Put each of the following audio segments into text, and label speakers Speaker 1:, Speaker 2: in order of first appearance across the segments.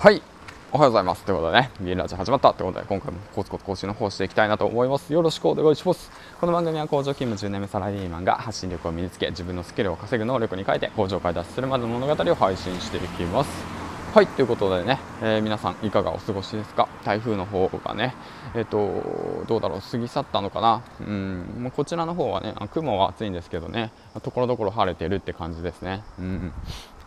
Speaker 1: はい。おはようございます。ということでね、ビーラジ始まったということで、今回もコツコツ更新の方していきたいなと思います。よろしくお願いします。この番組は工場勤務10年目サラリーマンが発信力を身につけ、自分のスキルを稼ぐ能力に変えて、工場から脱出するまでの物語を配信していきます。はい。ということでね、えー、皆さんいかがお過ごしですか？台風の方がねえっ、ー、とどうだろう？過ぎ去ったのかな？うん。もうこちらの方はね雲は暑いんですけどねところどころ晴れてるって感じですね。うん。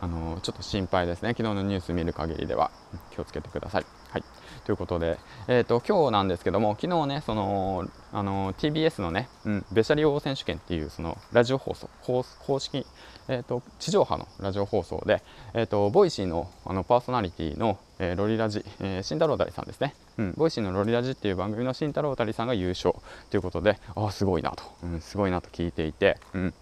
Speaker 1: あのちょっと心配ですね。昨日のニュース見る限りでは。気をつけてください。はい。ということで、えーと、今日なんですけども昨日ねそのあの TBS のね、うん、ベシャリ王選手権っていうそのラジオ放送公式えーと、地上波のラジオ放送で、えーと、ボイシーのあのパーソナリティの、えー、ロリラジ、えー、慎太郎たりさんですね、うん、ボイシーのロリラジっていう番組の慎太郎たりさんが優勝。ということでああすごいなと、うん、すごいなと聞いていて、うん、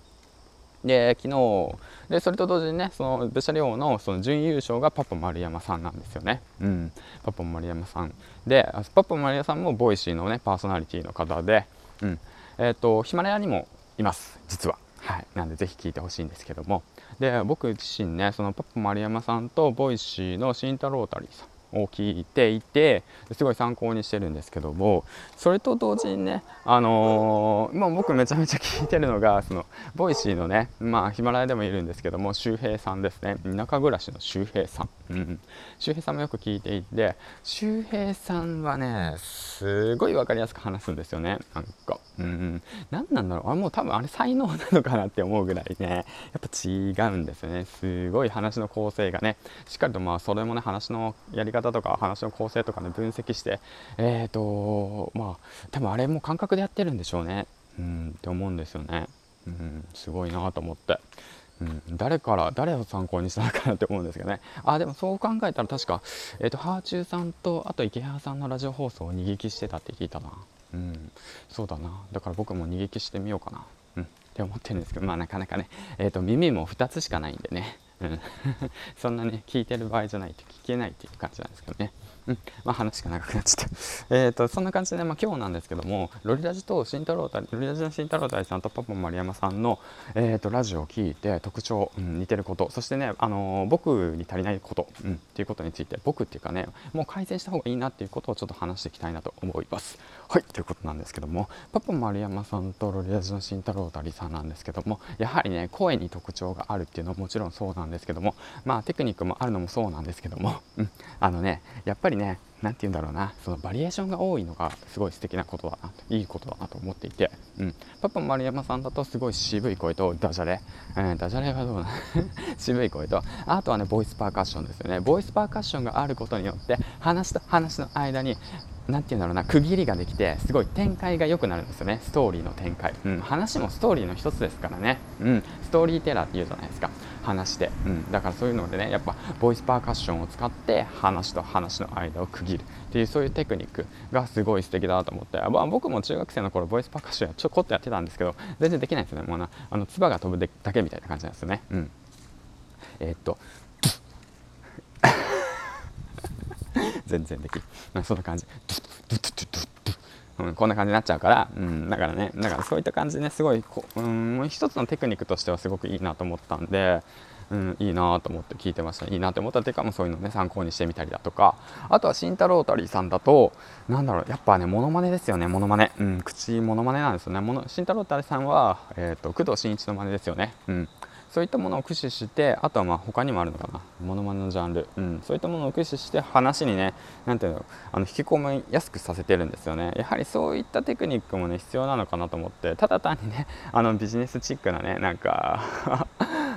Speaker 1: で昨日でそれと同時にねそのベシャリ王のその準優勝がパパ丸山さんなんですよね、うん、パパ丸山さん。でパパ丸山さんもボイシーのねパーソナリティの方で、うん。えーとヒマラヤにもいます。実は。はい、なんでぜひ聞いてほしいんですけども。で僕自身ねそのパパ丸山さんとボイシーの慎太郎たりさんを聞いていてすごい参考にしてるんですけどもそれと同時にねあのー、まあ、僕めちゃめちゃ聞いてるのがそのVoicy のねまあヒマラヤでもいるんですけども周平さんですね。田舎暮らしの周平さん、うん、周平さんもよく聞いていて周平さんはねすごい分かりやすく話すんですよね。なんか、うん、何なんだろう。あれもう多分あれ才能なのかなって思うぐらいね。やっぱ違うんですよね。すごい話の構成がね。しっかりとまあそれもね話のやり方とか話の構成とかね分析して。えっ、ー、とまあ多分あれも感覚でやってるんでしょうね。うん。って思うんですよね。うん。すごいなと思って。うん、誰から誰を参考にしたのかなって思うんですけどね。あでもそう考えたら確か、えーと、ハーチューさんとあと池原さんのラジオ放送を逃げしてたって聞いたな。うんそうだな。だから僕も逃げしてみようかな。うんって思ってるんですけどまあなかなかね。えっ、ー、と耳も2つしかないんでね。そんなね聞いてる場合じゃないと聞けないっていう感じなんですけどね。うん、まあ話が長くなっちゃった。えっと、そんな感じで、まあ、今日なんですけども、ロリラジと慎太郎ロリラジの慎太郎大さんとパパ丸山さんの、えーと、ラジオを聞いて特徴、うん、似てること、そしてね、あのー、僕に足りないこと、うん、っていうことについて、僕っていうかね、もう改善した方がいいなっていうことをちょっと話していきたいなと思います。はい、ということなんですけども、パパ丸山さんとロリラジの慎太郎大さんなんですけども、やはりね、声に特徴があるっていうのはもちろんそうなんですですけども、まあテクニックもあるのもそうなんですけども、うん、あのね、やっぱりね、何て言うんだろうなそのバリエーションが多いのがすごい素敵なことだないいことだなと思っていて、うん、パパ丸山さんだとすごい渋い声とダジャレ、うん、ダジャレはどうな 渋い声とあとはねボイスパーカッションですよね。ボイスパーカッションがあることによって話と話の間に何て言うんだろうな区切りができてすごい展開が良くなるんですよね。ストーリーの展開、うん、話もストーリーの一つですからね、うん、ストーリーテラーって言うじゃないですか。話して、うん、だからそういうのでねやっぱボイスパーカッションを使って話と話の間を区切る。っていうそういうテクニックがすごい素敵だなと思って、まあ、僕も中学生の頃ボイスパーカッションちょこっとやってたんですけど全然できないですよね。もうなあの唾が飛ぶだけみたいな感じなんですよね、うん、えー、っと全然できる。そんな感じ。うん、こんな感じになっちゃうから、うん、だからねだからそういった感じでねすごいこう、うん、一つのテクニックとしてはすごくいいなと思ったんで、うん、いいなと思って聞いてましたいいなと思ったっていうかもそういうのね参考にしてみたりだとか。あとは慎太郎たりさんだとなんだろうやっぱねモノマネですよねモノマネ、うん、口モノマネなんですよね。慎太郎たりさんは、えーと、工藤新一の真似ですよね、うん。そういったものを駆使してあとはまあ他にもあるのかな。ものまねのジャンル、うん、そういったものを駆使して話にね何ていうのあの引き込みやすくさせてるんですよね。やはりそういったテクニックもね必要なのかなと思って。ただ単にねあのビジネスチックなねなんか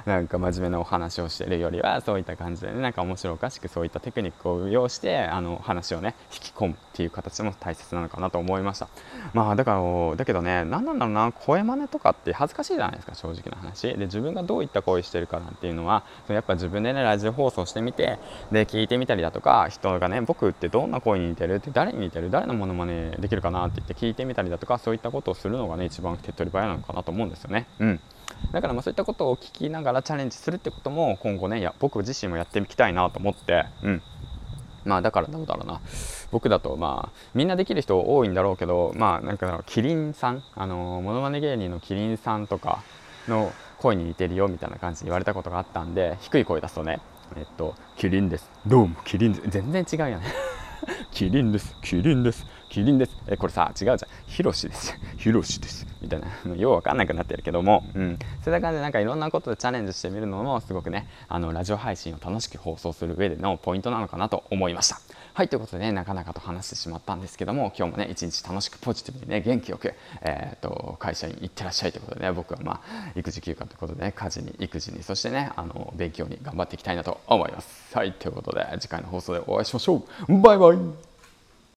Speaker 1: なんか真面目なお話をしてるよりはそういった感じでねなんか面白おかしくそういったテクニックを要してあの話をね引き込むっていう形も大切なのかなと思いました。まあだからだけどね何なんだろうな声真似とかって恥ずかしいじゃないですか正直な話。で自分がどういった声してるかなんていうのはやっぱ自分でねラジオ放送してみてで聞いてみたりだとか人がね僕ってどんな声に似てるって誰に似てる誰のものまねできるかなって言って聞いてみたりだとかそういったことをするのがね一番手っ取り早いのかなと思うんですよね。うん。だからまあそういったことを聞きながらチャレンジするってことも今後ねや僕自身もやってみたいなと思って、うん、まあだからどうだろうな。僕だとまあみんなできる人多いんだろうけどまあなんかキリンさんあのモノマネ芸人のキリンさんとかの声に似てるよみたいな感じで言われたことがあったんで低い声出すとねえっとキリンです。どうもキリンです。全然違うよね。キリンですキリンですキリンです。えこれさ違うじゃん。ヒロシです。ヒロシです。みたいな。ようわかんなくなってるけども、うん、そういった感じでなんかいろんなことでチャレンジしてみるのもすごくねあのラジオ配信を楽しく放送する上でのポイントなのかなと思いました。はいということでねなかなかと話してしまったんですけども今日もね一日楽しくポジティブにね元気よく、えーと、会社に行ってらっしゃいということでね僕はまあ育児休暇ということでね家事に育児にそしてねあの勉強に頑張っていきたいなと思います。はいということで次回の放送でお会いしましょう。バイバイ